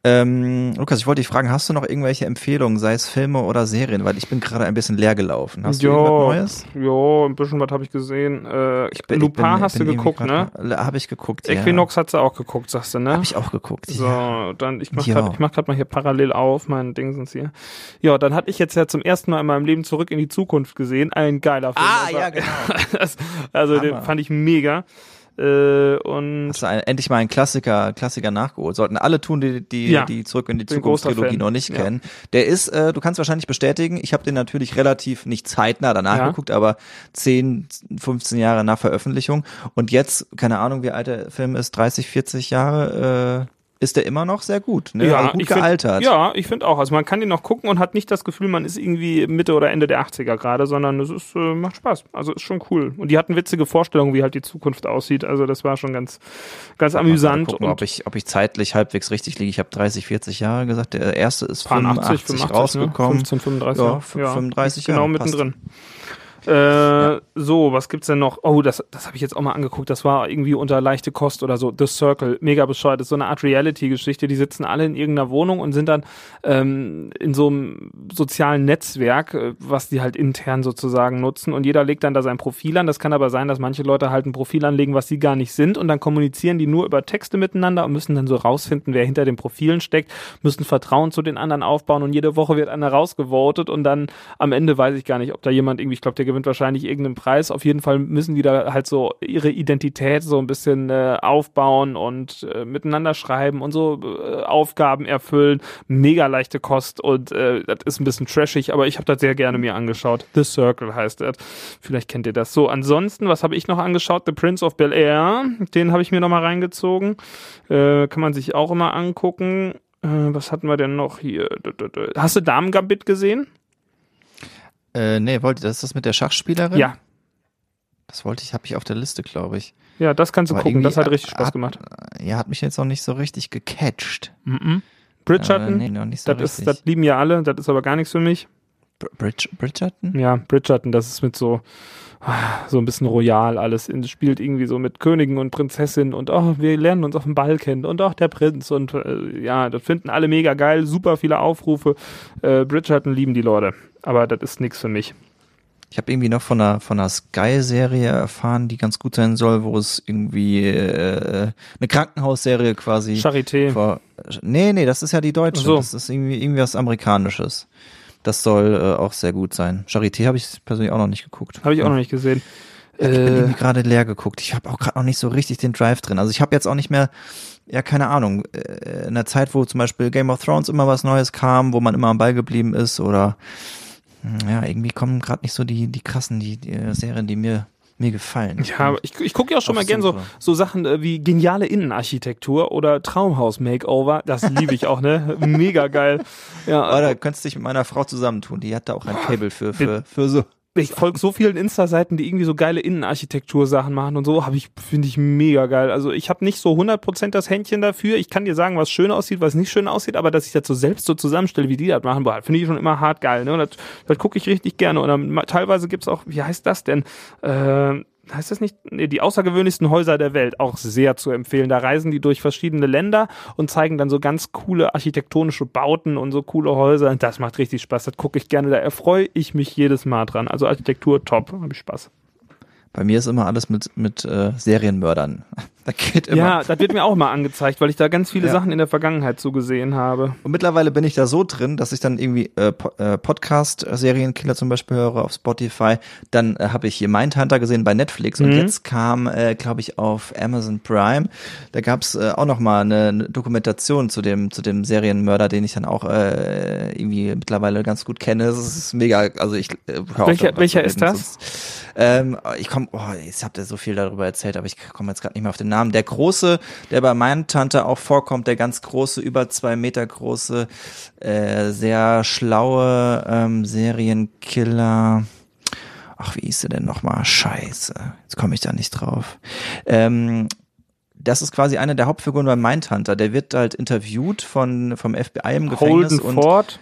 Ähm, Lukas, ich wollte dich fragen, hast du noch irgendwelche Empfehlungen, sei es Filme oder Serien? Weil ich bin gerade ein bisschen leer gelaufen. Hast du irgendwas Neues? Jo, ein bisschen was habe ich gesehen. Äh, Ich bin- ich Lupin bin- hast bin du geguckt, ne? Habe ich geguckt, ja. Equinox hat sie auch geguckt, sagst du, ne? Habe ich auch geguckt. So, ja. dann ich mach Ja. grad, ich mach grad mal hier parallel auf, mein Ding sind's hier. Ja, dann hatte ich jetzt ja zum ersten Mal in meinem Leben zurück in die Zukunft gesehen, ein geiler Film. Ah, Also- ja, genau. <laughs> also den Hammer. fand ich mega. Äh, und Hast du ein, endlich mal einen Klassiker, Klassiker nachgeholt. Sollten alle tun, die die, Ja. die zurück in die Bin Zukunft großer Trilogie Fan. noch nicht Ja. kennen. Der ist, äh, du kannst wahrscheinlich bestätigen, ich habe den natürlich relativ nicht zeitnah danach Ja. geguckt, aber 10, 15 Jahre nach Veröffentlichung. Und jetzt, keine Ahnung, wie alt der Film ist, 30, 40 Jahre, äh, ist der immer noch sehr gut. Ne? also gut ich find- gealtert. ja, ich finde auch. Also man kann den noch gucken und hat nicht das Gefühl, man ist irgendwie Mitte oder Ende der 80er gerade, sondern es ist, äh, macht Spaß. Also ist schon cool. Und die hatten witzige Vorstellungen, wie halt die Zukunft aussieht. Also das war schon ganz, ganz Mal amüsant. gucken, und ob ich, ob ich zeitlich halbweise richtig liege. Ich habe 30, 40 Jahre gesagt. Der erste ist 85, 85, 85 rausgekommen. Ne? 15, 35. Ja, 35 genau Jahre, passt. Äh, So, was gibt's denn noch? Oh, das, das habe ich jetzt auch mal angeguckt. Das war irgendwie unter leichte Kost oder so. The Circle, mega bescheuert. Das ist so eine Art Reality-Geschichte. Die sitzen alle in irgendeiner Wohnung und sind dann ähm, in so einem sozialen Netzwerk, äh, was die halt intern sozusagen nutzen. Und jeder legt dann da sein Profil an. Das kann aber sein, dass manche Leute halt ein Profil anlegen, was sie gar nicht sind. Und dann kommunizieren die nur über Texte miteinander und müssen dann so rausfinden, wer hinter den Profilen steckt, müssen Vertrauen zu den anderen aufbauen. Und jede Woche wird einer rausgevotet. Und dann am Ende weiß ich gar nicht, ob da jemand irgendwie, ich glaube, der gewinnt wahrscheinlich irgendeinen Preis. Auf jeden Fall müssen die da halt so ihre Identität so ein bisschen äh, aufbauen und äh, miteinander schreiben und so äh, Aufgaben erfüllen. Mega leichte Kost und äh, das ist ein bisschen trashig, aber ich habe das sehr gerne mir angeschaut. The Circle heißt das. Vielleicht kennt ihr das. So, ansonsten, was habe ich noch angeschaut? The Prince of Bel Air. Den habe ich mir nochmal reingezogen. Äh, kann man sich auch immer angucken. Äh, was hatten wir denn noch hier? Hast du Damen Gambit gesehen? Äh, nee, wollte das ist das mit der Schachspielerin? Ja. Das wollte ich, habe ich auf der Liste, glaube ich. Ja, das kannst du Aber gucken. Das hat richtig Spaß hat- gemacht. Ja, hat mich jetzt noch nicht so richtig gecatcht. Mhm. Bridgerton, Äh, nee, noch nicht so das, ist, richtig. das lieben ja alle, das ist aber gar nichts für mich. Br- Bridge, Bridgerton? Ja, Bridgerton, das ist mit so so ein bisschen royal alles. In- Spielt irgendwie so mit Königen und Prinzessinnen und oh, wir lernen uns auf dem Ball kennen und auch der Prinz und äh, ja, das finden alle mega geil, super viele Aufrufe. Äh, Bridgerton lieben die Leute, aber das ist nichts für mich. Ich habe irgendwie noch von einer, von einer Sky-Serie erfahren, die ganz gut sein soll, wo es irgendwie äh, eine Krankenhausserie quasi Charité. vor. Nee, nee, das ist ja die deutsche. So. Das ist irgendwie, irgendwie was Amerikanisches. Das soll äh, auch sehr gut sein. Charité habe ich persönlich auch noch nicht geguckt. Habe ich auch noch nicht gesehen. Ich bin Äh, irgendwie gerade leer geguckt. Ich habe auch gerade noch nicht so richtig den Drive drin. Also ich habe jetzt auch nicht mehr, ja, keine Ahnung, äh, in der Zeit, wo zum Beispiel Game of Thrones immer was Neues kam, wo man immer am Ball geblieben ist oder ja, irgendwie kommen gerade nicht so die, die krassen, die, die äh, Serien, die mir, mir gefallen. Ja, aber ich, ich gucke ja auch schon mal gern so, so Sachen äh, wie geniale Innenarchitektur oder Traumhaus-Makeover. Das liebe ich auch, ne? Mega geil. Ja, da könntest du dich mit meiner Frau zusammentun. Die hat da auch ein Cable für, für, für so. Ich folge so vielen Insta-Seiten, die irgendwie so geile Innenarchitektur-Sachen machen und so, habe ich, finde ich mega geil. Also ich habe nicht so 100% das Händchen dafür. Ich kann dir sagen, was schön aussieht, was nicht schön aussieht, aber dass ich das so selbst so zusammenstelle, wie die das machen, finde ich schon immer hart geil. Ne? Und das, das gucke ich richtig gerne. Und dann, teilweise gibt's auch, wie heißt das denn? Äh, heißt das nicht? Nee, die außergewöhnlichsten Häuser der Welt, auch sehr zu empfehlen. Da reisen die durch verschiedene Länder und zeigen dann so ganz coole architektonische Bauten und so coole Häuser. Das macht richtig Spaß. Das gucke ich gerne. Da erfreue ich mich jedes Mal dran. Also Architektur top, habe ich Spaß. Bei mir ist immer alles mit, mit äh, Serienmördern. <laughs> Da geht immer. Ja, das wird mir auch mal angezeigt, weil ich da ganz viele Ja. Sachen in der Vergangenheit so gesehen habe. Und mittlerweile bin ich da so drin, dass ich dann irgendwie äh, äh, Podcast-Serienkiller zum Beispiel höre auf Spotify. Dann äh, habe ich hier Mindhunter gesehen bei Netflix und Mhm. jetzt kam, äh, glaube ich, auf Amazon Prime. Da gab's äh, auch noch mal eine, eine Dokumentation zu dem zu dem Serienmörder, den ich dann auch äh, irgendwie mittlerweile ganz gut kenne. Das ist mega. Also ich äh, hör Welcher- welcher ist das? sonst- ähm, ich komme, oh, ich habe da so viel darüber erzählt, aber ich komme jetzt gerade nicht mehr auf den Namen. Der große, der bei Mindhunter auch vorkommt, der ganz große, über zwei Meter große, äh, sehr schlaue ähm, Serienkiller. Ach, wie hieß der denn nochmal? Scheiße, jetzt komme ich da nicht drauf. Ähm, das ist quasi einer der Hauptfiguren bei Mindhunter. Der wird halt interviewt von vom FBI im Gefängnis Holden und Ford.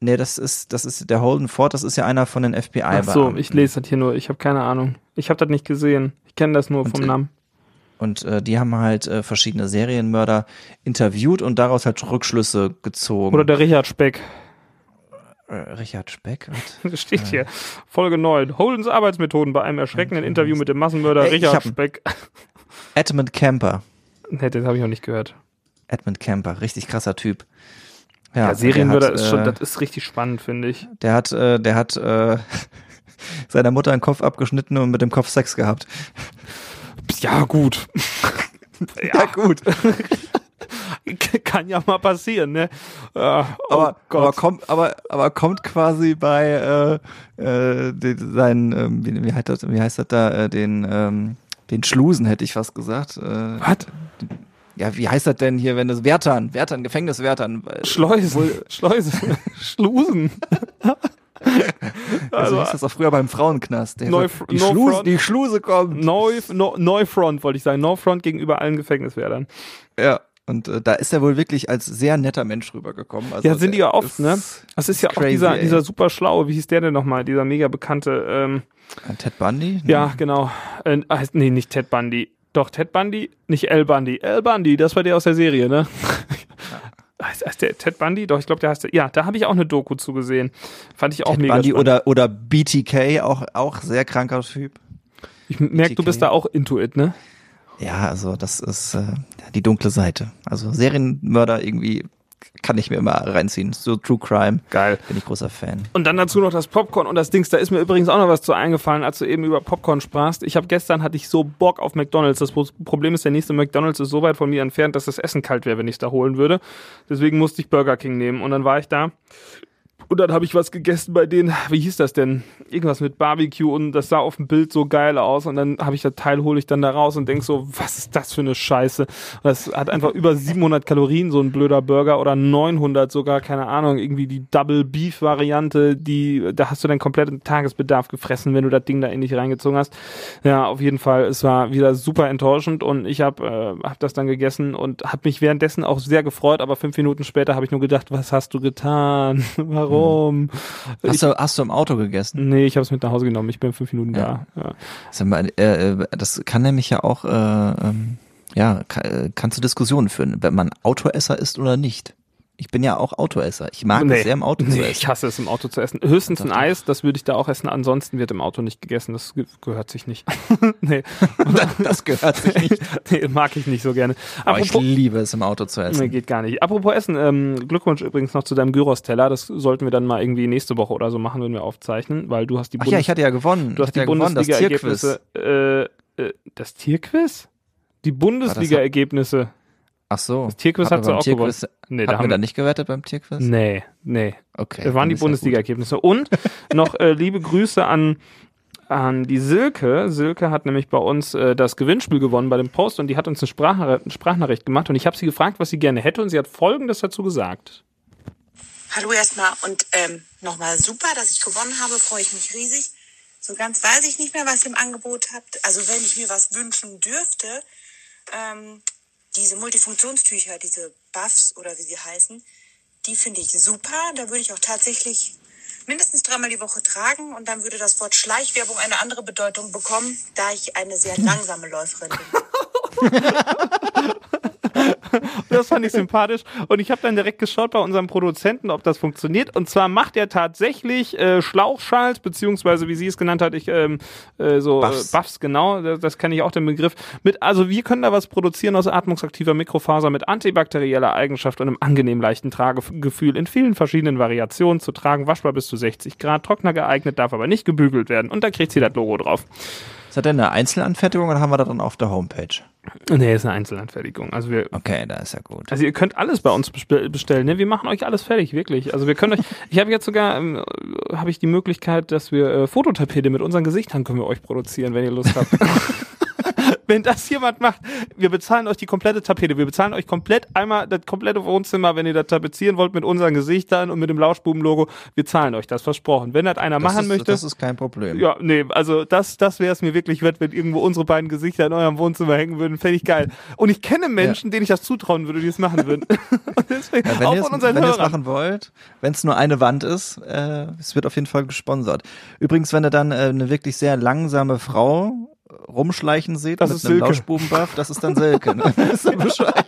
Nee, das ist das ist der Holden Ford. Das ist ja einer von den FBI. Ach so, ich lese das hier nur. Ich habe keine Ahnung. Ich habe das nicht gesehen. Ich kenne das nur Und, vom äh, Namen. Und äh, die haben halt äh, verschiedene Serienmörder interviewt und daraus halt Rückschlüsse gezogen. Oder der Richard Speck. äh, Richard Speck. <laughs> Das steht hier. Folge 9. Holdens Arbeitsmethoden bei einem erschreckenden Interview mit dem Massenmörder Ey, ich Richard Speck. Edmund Kemper. <laughs> Nee, das habe ich noch nicht gehört. Edmund Kemper, richtig krasser Typ. Ja, der Serienmörder hat, ist schon, äh, das ist richtig spannend, finde ich. Der hat, äh, der hat äh, <laughs> seiner Mutter den Kopf abgeschnitten und mit dem Kopf Sex gehabt. Ja, gut. <laughs> Ja, gut. <laughs> Kann ja mal passieren, ne? Äh, oh aber, aber Gott. kommt, aber, aber kommt quasi bei äh, äh, den, seinen, ähm, wie, wie, heißt das, wie heißt das da, äh, den, ähm, den Schlusen hätte ich fast gesagt. Äh, Was? Ja, wie heißt das denn hier, wenn das Wärtern, Wärtern, Gefängniswärtern. Schleusen. Schleusen. <laughs> Schlusen. <laughs> Also hieß das auch früher beim Frauenknast. Der Neu- so, die, no Schluse, die Schluse kommt. Neu, no, Neufront, wollte ich sagen. Neufront gegenüber allen Gefängniswärdern. Ja. Und äh, da ist er wohl wirklich als sehr netter Mensch rübergekommen. Also Ja, sind die ja oft, ne? Das ist ja auch crazy, dieser, ey. dieser super schlaue, wie hieß der denn nochmal, dieser mega bekannte, ähm, Äh, Ted Bundy? ja, genau. Äh, nee, nicht Ted Bundy. Doch, Ted Bundy, nicht L Bundy. L Bundy, das war der aus der Serie, ne? <laughs> Heißt, heißt der Ted Bundy? Doch, ich glaube, der heißt der. Ja, da habe ich auch eine Doku zu gesehen. Fand ich auch Ted mega Bundy spannend. oder, oder BTK, auch, auch sehr kranker Typ. Ich merke, du bist da auch into it, ne? Ja, also das ist äh, die dunkle Seite. Also Serienmörder irgendwie kann ich mir immer reinziehen. So True Crime. Geil. Bin ich großer Fan. Und dann dazu noch das Popcorn und das Dings. Da ist mir übrigens auch noch was zu eingefallen, als du eben über Popcorn sprachst. Ich habe gestern hatte ich so Bock auf McDonald's. Das Pro- Problem ist, der nächste McDonald's ist so weit von mir entfernt, dass das Essen kalt wäre, wenn ich es da holen würde. Deswegen musste ich Burger King nehmen. Und dann war ich da. Und dann habe ich was gegessen bei denen, wie hieß das denn? Irgendwas mit Barbecue und das sah auf dem Bild so geil aus. Und dann habe ich das Teil, hole ich dann da raus und denk so, was ist das für eine Scheiße? Das hat einfach über 700 Kalorien, so ein blöder Burger oder 900 sogar, keine Ahnung, irgendwie die Double Beef Variante, die, da hast du deinen kompletten Tagesbedarf gefressen, wenn du das Ding da in dich reingezogen hast. Ja, auf jeden Fall, es war wieder super enttäuschend und ich habe äh, hab das dann gegessen und habe mich währenddessen auch sehr gefreut, aber fünf Minuten später habe ich nur gedacht, was hast du getan? <laughs> Warum? Hast du, hast du im Auto gegessen? Nee, ich habe es mit nach Hause genommen. Ich bin fünf Minuten Ja. da. Ja. Äh, äh, das kann nämlich ja auch, äh, ähm, ja, ka- äh, kannst du Diskussionen führen, wenn man Autoesser ist oder nicht. Ich bin ja auch Autoesser. Ich mag es sehr im Auto zu nee, essen. ich hasse es im Auto zu essen. Höchstens ein. Eis, das würde ich da auch essen. Ansonsten wird im Auto nicht gegessen. Das ge gehört sich nicht. <laughs> nee. <laughs> Das gehört sich nicht. <laughs> nee, mag ich nicht so gerne. Aber ich liebe es im Auto zu nee, essen. geht gar nicht. Apropos Essen, ähm, Glückwunsch übrigens noch zu deinem Gyros-Teller. Das sollten wir dann mal irgendwie nächste Woche oder so machen, wenn wir aufzeichnen, weil du hast die Ach ja, ich hatte ja gewonnen. du hast die ja. Bundesliga-Ergebnisse. Äh, äh, das Tierquiz? Die Bundesliga-Ergebnisse. Ach so. Das Tierquiz hat sie auch gewonnen. Tierquiz, Nee, da Hatten wir haben da nicht gewettet beim Tierquiz? nee, nee. Okay. Das waren die. Bundesliga-Ergebnisse. Und noch äh, liebe Grüße an, an die Silke. Silke hat nämlich bei uns äh, das Gewinnspiel gewonnen bei dem Post und die hat uns eine, Sprach eine Sprachnachricht gemacht und ich habe sie gefragt, was sie gerne hätte und sie hat Folgendes dazu gesagt. Hallo erstmal und ähm, nochmal super, dass ich gewonnen habe, freue ich mich riesig. So ganz weiß ich nicht mehr, was ihr im Angebot habt. Also wenn ich mir was wünschen dürfte, ähm, diese Multifunktionstücher, diese Buffs oder wie sie heißen, die finde ich super. Da würde ich auch tatsächlich mindestens dreimal die Woche tragen und dann würde das Wort Schleichwerbung eine andere Bedeutung bekommen, da ich eine sehr <laughs> langsame Läuferin bin. <laughs> Das fand ich sympathisch und ich habe dann direkt geschaut bei unserem Produzenten, ob das funktioniert. Und zwar macht er tatsächlich äh, Schlauchschals, beziehungsweise wie sie es genannt hat, ich ähm, äh, so Buffs. Buffs, äh, Buffs genau, das, das kenne ich auch den Begriff. Mit, also wir können da was produzieren aus atmungsaktiver Mikrofaser mit antibakterieller Eigenschaft und einem angenehm leichten Tragegefühl in vielen verschiedenen Variationen zu tragen, waschbar bis zu 60 Grad, trockner geeignet, darf aber nicht gebügelt werden. Und da kriegt sie das Logo drauf. Ist das denn eine Einzelanfertigung oder haben wir das dann auf der Homepage? Nee, ist eine Einzelanfertigung. Also wir Okay, da ist ja gut. Also ihr könnt alles bei uns bestell- bestellen, ne? Wir machen euch alles fertig, wirklich. Also wir können euch, <laughs> ich habe jetzt sogar, ähm, habe ich die Möglichkeit, dass wir äh, Fototapete mit unseren Gesichtern können wir euch produzieren, wenn ihr Lust habt. <laughs> wenn das jemand macht, wir bezahlen euch die komplette Tapete. Wir bezahlen euch komplett einmal das komplette Wohnzimmer, wenn ihr das tapezieren wollt mit unseren Gesichtern und mit dem Lauschbuben-Logo. Wir zahlen euch das versprochen. Wenn das einer Das machen ist, möchte. Das ist kein Problem. Ja, nee, also das, das wäre es mir wirklich wert, wenn irgendwo unsere beiden Gesichter in eurem Wohnzimmer hängen würden. Fände ich geil. Und ich kenne Menschen, denen ich das zutrauen würde, die es machen würden. <laughs> Und deswegen, Ja, wenn auch ihr es von unseren wenn ihr es Hörern. machen wollt, wenn es nur eine Wand ist, äh, es wird auf jeden Fall gesponsert. Übrigens, wenn ihr dann äh, eine wirklich sehr langsame Frau rumschleichen seht Das mit ist einem Silke. Lauschbubenbuff, das ist dann Silke. Ne? <laughs> Wisst ihr Bescheid?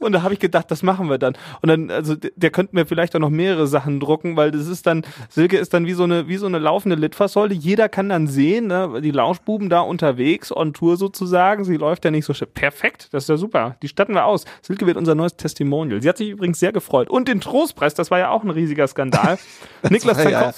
Und da habe ich gedacht, das machen wir dann. Und dann, also der könnte mir vielleicht auch noch mehrere Sachen drucken, weil das ist dann, Silke ist dann wie so eine, wie so eine laufende Litfaßsäule. Jeder kann dann sehen, ne, die Lauschbuben da unterwegs, on Tour sozusagen. Sie läuft ja nicht so schnell. Perfekt, das ist ja super. Die statten wir aus. Silke wird unser neues Testimonial. Sie hat sich übrigens sehr gefreut. Und den Trostpreis, das war ja auch ein riesiger Skandal. <laughs> Niklas war ja-.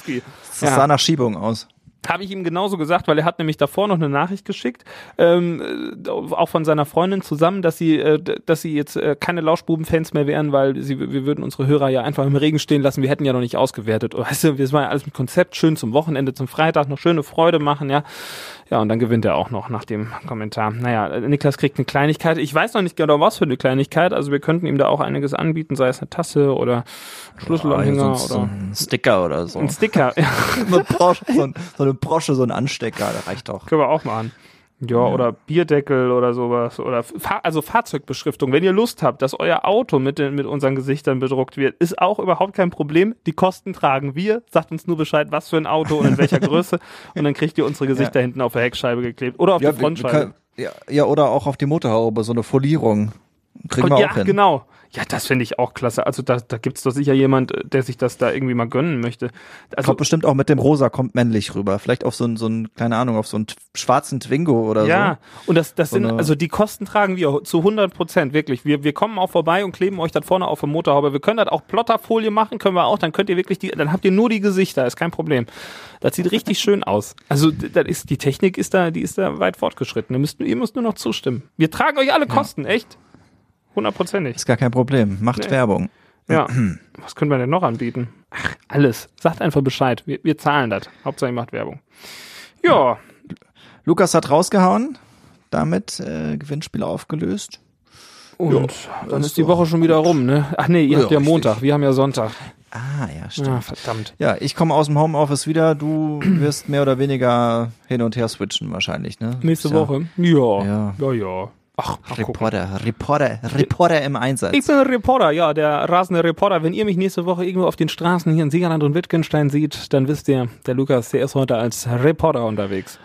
Das sah nach Schiebung aus. Habe ich ihm genauso gesagt, weil er hat nämlich davor noch eine Nachricht geschickt, ähm, äh, auch von seiner Freundin zusammen, dass sie, äh, dass sie jetzt äh, keine Lauschbuben-Fans mehr wären, weil sie, wir würden unsere Hörer ja einfach im Regen stehen lassen. Wir hätten ja noch nicht ausgewertet. Weißt du, das war ja alles mit Konzept, schön zum Wochenende, zum Freitag, noch schöne Freude machen, ja. Ja, und dann gewinnt er auch noch nach dem Kommentar. Naja, Niklas kriegt eine Kleinigkeit. Ich weiß noch nicht genau, was für eine Kleinigkeit. Also wir könnten ihm da auch einiges anbieten, sei es eine Tasse oder Schlüsselanhänger so oder ein Sticker oder so. ein Sticker. Ja. <laughs> so, eine Brosche, so, ein, so eine Brosche, so ein Anstecker, das reicht doch. Können wir auch machen. Ja, oder Bierdeckel oder sowas. Oder Fahr also Fahrzeugbeschriftung. Wenn ihr Lust habt, dass euer Auto mit, den, mit unseren Gesichtern bedruckt wird, ist auch überhaupt kein Problem. Die Kosten tragen wir. Sagt uns nur Bescheid, was für ein Auto und in welcher <laughs> Größe. Und dann kriegt ihr unsere Gesichter hinten auf der Heckscheibe geklebt. Oder auf Ja, die Frontscheibe. können- ja, ja, oder auch auf die Motorhaube, so eine Folierung. Kriegen wir ja, auch hin. genau. Ja, das finde ich auch klasse. Also da, da gibt's doch sicher jemand, äh, der sich das da irgendwie mal gönnen möchte. Also Kommt bestimmt auch mit dem Rosa, kommt männlich rüber. Vielleicht auf so einen, so einen, keine Ahnung, auf so einen schwarzen Twingo oder ja, und das, das So sind, also die Kosten tragen wir zu 100 Prozent, wirklich. Wir, wir kommen auch vorbei und kleben euch das vorne auf der Motorhaube. Wir können das auch Plotterfolie machen, können wir auch, dann könnt ihr wirklich die, dann habt ihr nur die Gesichter, ist kein Problem. Das sieht richtig schön aus. Also, das ist, die Technik ist da, die ist da weit fortgeschritten. Ihr müsst, ihr müsst nur noch zustimmen. Wir tragen euch alle Kosten, echt. Hundertprozentig. Ist gar kein Problem. Macht Nee. Werbung. Ja. <clears throat> Was können wir denn noch anbieten? Ach, alles. Sagt einfach Bescheid. Wir, wir zahlen das. Hauptsache ihr macht Werbung. Ja. Lukas hat rausgehauen. Damit äh, Gewinnspiel aufgelöst. Und dann ist ist die Woche schon wieder rum, ne? Ach nee, ihr Ja, habt ja richtig. Montag. Wir haben ja Sonntag. Ah, ja, stimmt. Ja, verdammt. Ja, ich komme aus dem Homeoffice wieder. Du <clears throat> wirst mehr oder weniger hin und her switchen wahrscheinlich, ne? Nächste ja Woche? Ja. Ja. Ja, ja. Ach, mal gucken. Reporter, Reporter, Reporter im Einsatz. Ich bin ein Reporter, ja, der rasende Reporter. Wenn ihr mich nächste Woche irgendwo auf den Straßen hier in Siegerland und Wittgenstein seht, dann wisst ihr, der Lukas, der ist heute als Reporter unterwegs.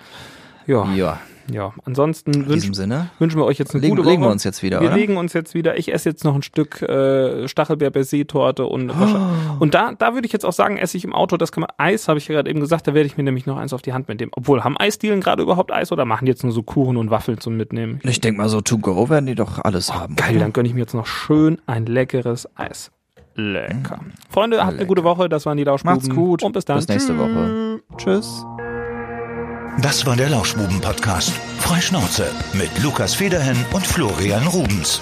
Ja, ja. Ja, Ansonsten wünschen, wünschen wir euch jetzt eine Legen, gute Woche. legen wir uns jetzt wieder, Wir oder? legen uns jetzt wieder. Ich esse jetzt noch ein Stück äh, Stachelbeer Baiser-Torte und und da da würde ich jetzt auch sagen, esse ich im Auto. Das kann man Eis, habe ich ja gerade eben gesagt. Da werde ich mir nämlich noch eins auf die Hand mitnehmen. Obwohl haben Eisdielen gerade überhaupt Eis oder machen die jetzt nur so Kuchen und Waffeln zum Mitnehmen? Ich denke mal, so to go werden die doch alles haben. Geil, oder? dann gönne ich mir jetzt noch schön ein leckeres Eis. Lecker. Freunde, habt eine gute Woche. Das waren die Lauschbuben. Macht's gut. Und bis dann. Bis nächste. Woche. Tschüss. Das war der Lauschbuben-Podcast. Freischnauze mit Lukas Federhen und Florian Rubens.